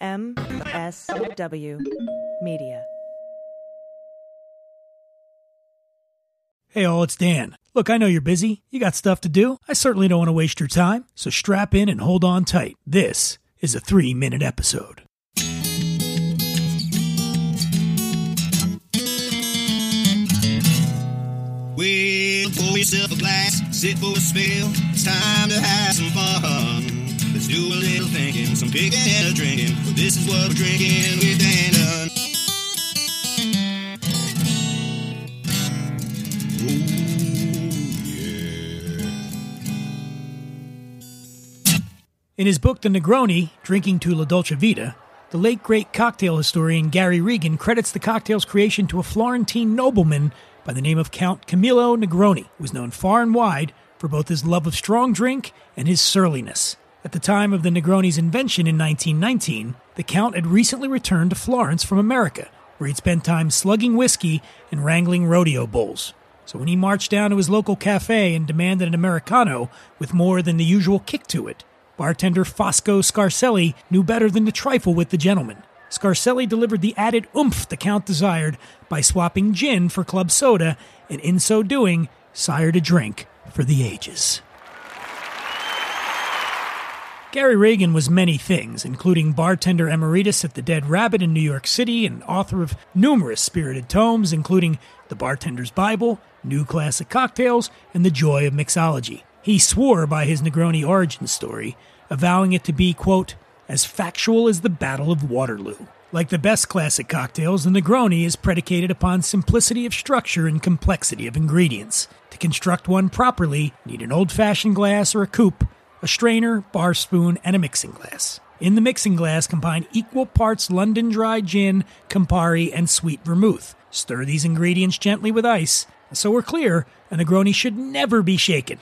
MSW Media. Hey, all, it's Dan. Look, I know you're busy. You got stuff to do. I certainly don't want to waste your time, so strap in and hold on tight. This is a three minute episode. Well, pour yourself a glass, sit for a spell. It's time to have some fun. Do a little thinking, some and a drinking. This is what we're drinking with Dan Dunn. In his book, The Negroni Drinking to La Dolce Vita, the late great cocktail historian Gary Regan credits the cocktail's creation to a Florentine nobleman by the name of Count Camillo Negroni, who was known far and wide for both his love of strong drink and his surliness. At the time of the Negroni's invention in 1919, the Count had recently returned to Florence from America, where he'd spent time slugging whiskey and wrangling rodeo bulls. So when he marched down to his local cafe and demanded an Americano with more than the usual kick to it, bartender Fosco Scarselli knew better than to trifle with the gentleman. Scarselli delivered the added oomph the Count desired by swapping gin for club soda, and in so doing, sired a drink for the ages. Gary Regan was many things, including bartender emeritus at the Dead Rabbit in New York City and author of numerous spirited tomes, including The Bartender's Bible, New Classic Cocktails, and The Joy of Mixology. He swore by his Negroni origin story, avowing it to be, quote, as factual as the Battle of Waterloo. Like the best classic cocktails, the Negroni is predicated upon simplicity of structure and complexity of ingredients. To construct one properly, need an old fashioned glass or a coupe, a strainer, bar spoon, and a mixing glass. In the mixing glass, combine equal parts London dry gin, Campari, and sweet vermouth. Stir these ingredients gently with ice. So we're clear, a Negroni should never be shaken.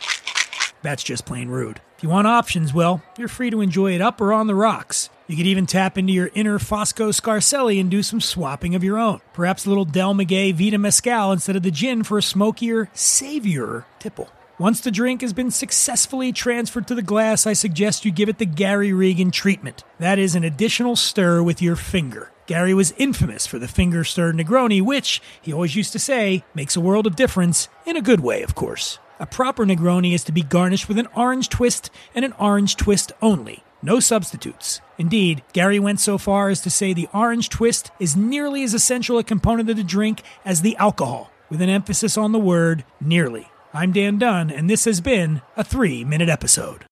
That's just plain rude. If you want options, well, you're free to enjoy it up or on the rocks. You could even tap into your inner Fosco Scarselli and do some swapping of your own. Perhaps a little Del Maguey Vida Mescal instead of the gin for a smokier, savior tipple. Once the drink has been successfully transferred to the glass, I suggest you give it the Gary Regan treatment. That is an additional stir with your finger. Gary was infamous for the finger stirred Negroni, which, he always used to say, makes a world of difference, in a good way, of course. A proper Negroni is to be garnished with an orange twist and an orange twist only. No substitutes. Indeed, Gary went so far as to say the orange twist is nearly as essential a component of the drink as the alcohol, with an emphasis on the word nearly. I'm Dan Dunn, and this has been a three minute episode.